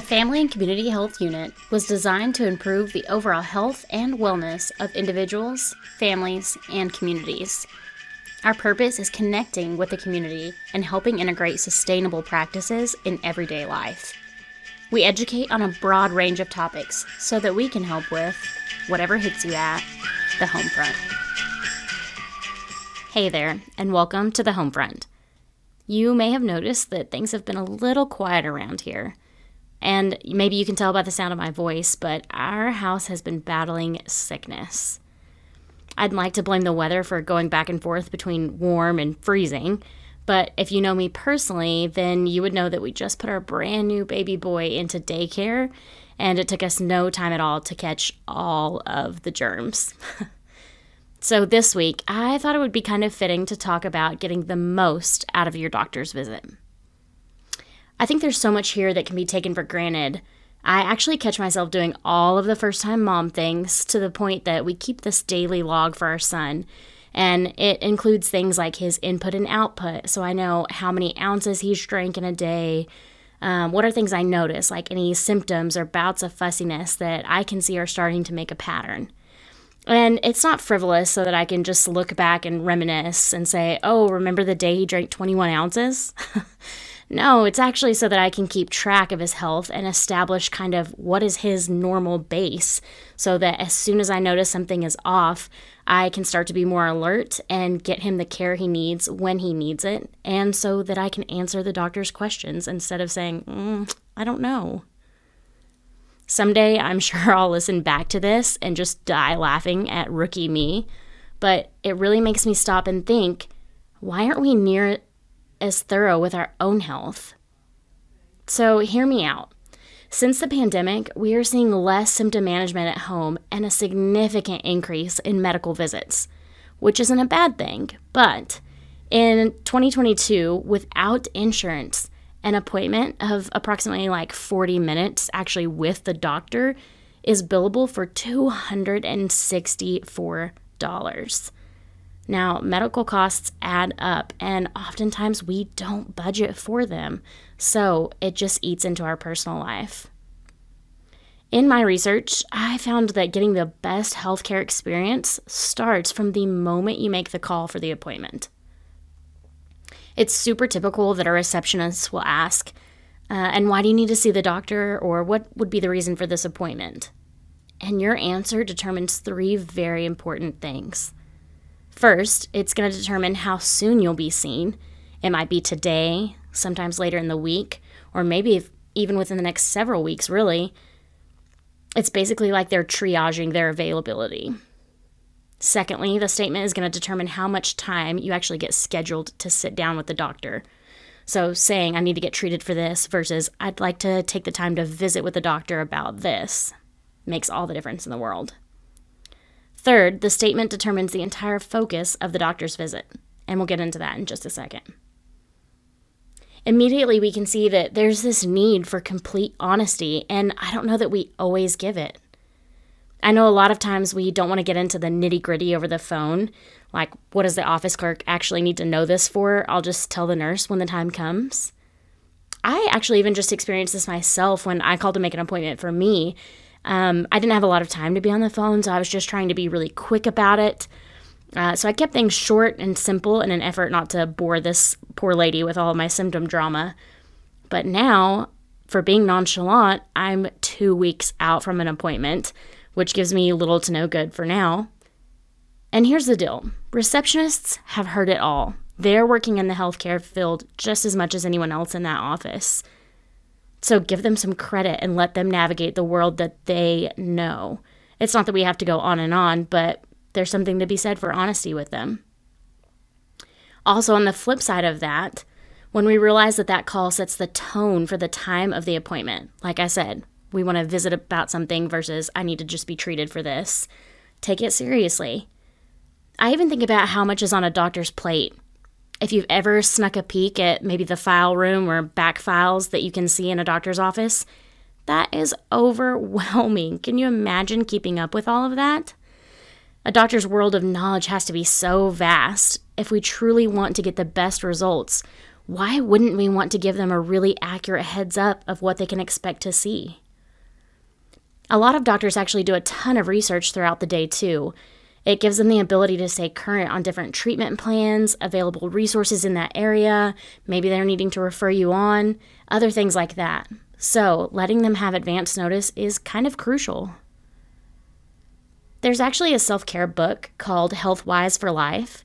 The Family and Community Health Unit was designed to improve the overall health and wellness of individuals, families, and communities. Our purpose is connecting with the community and helping integrate sustainable practices in everyday life. We educate on a broad range of topics so that we can help with whatever hits you at the home front. Hey there, and welcome to the home front. You may have noticed that things have been a little quiet around here. And maybe you can tell by the sound of my voice, but our house has been battling sickness. I'd like to blame the weather for going back and forth between warm and freezing. But if you know me personally, then you would know that we just put our brand new baby boy into daycare, and it took us no time at all to catch all of the germs. so, this week, I thought it would be kind of fitting to talk about getting the most out of your doctor's visit. I think there's so much here that can be taken for granted I actually catch myself doing all of the first time mom things to the point that we keep this daily log for our son. And it includes things like his input and output. So I know how many ounces he's drank in a day. Um, what are things I notice, like any symptoms or bouts of fussiness that I can see are starting to make a pattern? And it's not frivolous so that I can just look back and reminisce and say, oh, remember the day he drank 21 ounces? No, it's actually so that I can keep track of his health and establish kind of what is his normal base so that as soon as I notice something is off, I can start to be more alert and get him the care he needs when he needs it, and so that I can answer the doctor's questions instead of saying, mm, I don't know. Someday I'm sure I'll listen back to this and just die laughing at rookie me, but it really makes me stop and think why aren't we near as thorough with our own health. So, hear me out. Since the pandemic, we are seeing less symptom management at home and a significant increase in medical visits, which isn't a bad thing. But in 2022, without insurance, an appointment of approximately like 40 minutes, actually with the doctor, is billable for $264. Now, medical costs add up, and oftentimes we don't budget for them, so it just eats into our personal life. In my research, I found that getting the best healthcare experience starts from the moment you make the call for the appointment. It's super typical that a receptionist will ask, uh, And why do you need to see the doctor? or What would be the reason for this appointment? And your answer determines three very important things. First, it's going to determine how soon you'll be seen. It might be today, sometimes later in the week, or maybe even within the next several weeks, really. It's basically like they're triaging their availability. Secondly, the statement is going to determine how much time you actually get scheduled to sit down with the doctor. So, saying I need to get treated for this versus I'd like to take the time to visit with the doctor about this makes all the difference in the world. Third, the statement determines the entire focus of the doctor's visit, and we'll get into that in just a second. Immediately, we can see that there's this need for complete honesty, and I don't know that we always give it. I know a lot of times we don't want to get into the nitty gritty over the phone. Like, what does the office clerk actually need to know this for? I'll just tell the nurse when the time comes. I actually even just experienced this myself when I called to make an appointment for me um, I didn't have a lot of time to be on the phone, so I was just trying to be really quick about it. Uh, so I kept things short and simple in an effort not to bore this poor lady with all my symptom drama. But now, for being nonchalant, I'm two weeks out from an appointment, which gives me little to no good for now. And here's the deal receptionists have heard it all. They're working in the healthcare field just as much as anyone else in that office. So give them some credit and let them navigate the world that they know. It's not that we have to go on and on, but there's something to be said for honesty with them. Also, on the flip side of that, when we realize that that call sets the tone for the time of the appointment, like I said, we want to visit about something versus I need to just be treated for this, take it seriously. I even think about how much is on a doctor's plate if you've ever snuck a peek at maybe the file room or back files that you can see in a doctor's office, that is overwhelming. Can you imagine keeping up with all of that? A doctor's world of knowledge has to be so vast. If we truly want to get the best results, why wouldn't we want to give them a really accurate heads up of what they can expect to see? A lot of doctors actually do a ton of research throughout the day, too. It gives them the ability to stay current on different treatment plans, available resources in that area, maybe they're needing to refer you on, other things like that. So, letting them have advance notice is kind of crucial. There's actually a self care book called Healthwise for Life.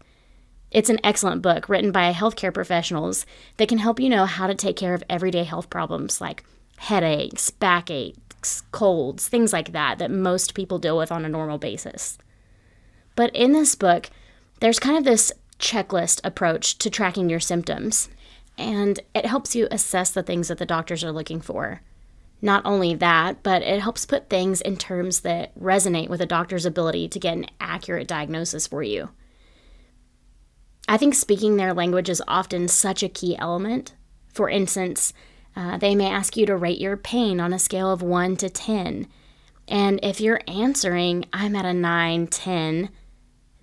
It's an excellent book written by healthcare professionals that can help you know how to take care of everyday health problems like headaches, backaches, colds, things like that, that most people deal with on a normal basis. But in this book, there's kind of this checklist approach to tracking your symptoms, and it helps you assess the things that the doctors are looking for. Not only that, but it helps put things in terms that resonate with a doctor's ability to get an accurate diagnosis for you. I think speaking their language is often such a key element. For instance, uh, they may ask you to rate your pain on a scale of 1 to 10. And if you're answering, I'm at a 9, 10,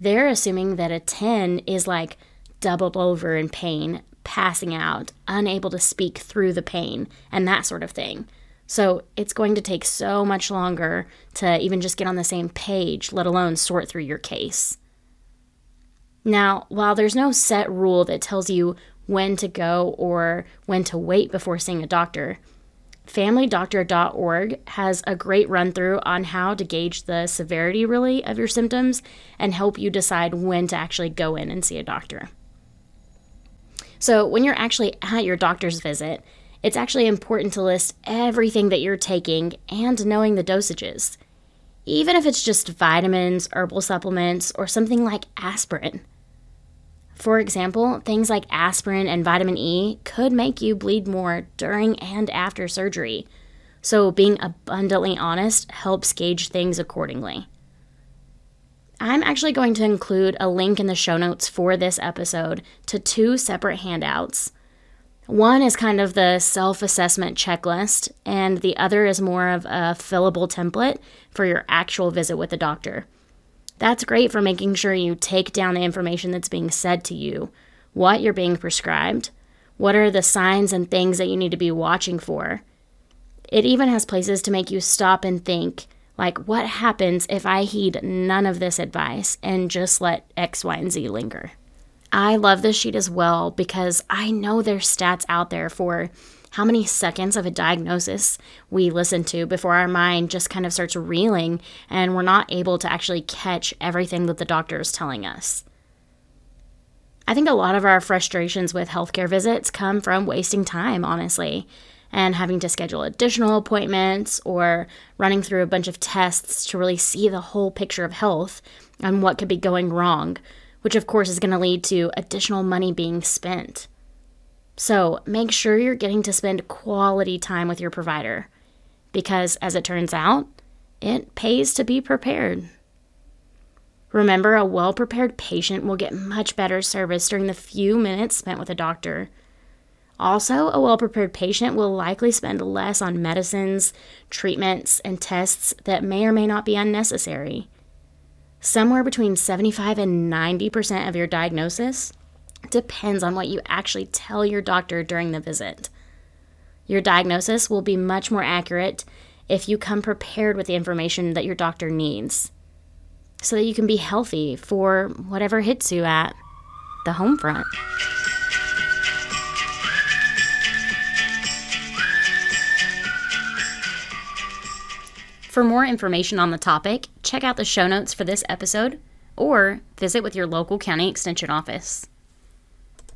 they're assuming that a 10 is like doubled over in pain, passing out, unable to speak through the pain, and that sort of thing. So it's going to take so much longer to even just get on the same page, let alone sort through your case. Now, while there's no set rule that tells you when to go or when to wait before seeing a doctor, FamilyDoctor.org has a great run through on how to gauge the severity, really, of your symptoms and help you decide when to actually go in and see a doctor. So, when you're actually at your doctor's visit, it's actually important to list everything that you're taking and knowing the dosages, even if it's just vitamins, herbal supplements, or something like aspirin. For example, things like aspirin and vitamin E could make you bleed more during and after surgery, so being abundantly honest helps gauge things accordingly. I'm actually going to include a link in the show notes for this episode to two separate handouts. One is kind of the self assessment checklist, and the other is more of a fillable template for your actual visit with the doctor. That's great for making sure you take down the information that's being said to you, what you're being prescribed, what are the signs and things that you need to be watching for. It even has places to make you stop and think, like, what happens if I heed none of this advice and just let X, Y, and Z linger? I love this sheet as well because I know there's stats out there for how many seconds of a diagnosis we listen to before our mind just kind of starts reeling and we're not able to actually catch everything that the doctor is telling us. I think a lot of our frustrations with healthcare visits come from wasting time, honestly, and having to schedule additional appointments or running through a bunch of tests to really see the whole picture of health and what could be going wrong, which of course is going to lead to additional money being spent. So make sure you're getting to spend quality time with your provider because, as it turns out, it pays to be prepared. Remember, a well prepared patient will get much better service during the few minutes spent with a doctor. Also, a well prepared patient will likely spend less on medicines, treatments, and tests that may or may not be unnecessary. Somewhere between 75 and 90% of your diagnosis depends on what you actually tell your doctor during the visit. Your diagnosis will be much more accurate if you come prepared with the information that your doctor needs so that you can be healthy for whatever hits you at the home front. For more information on the topic, check out the show notes for this episode or visit with your local county extension office.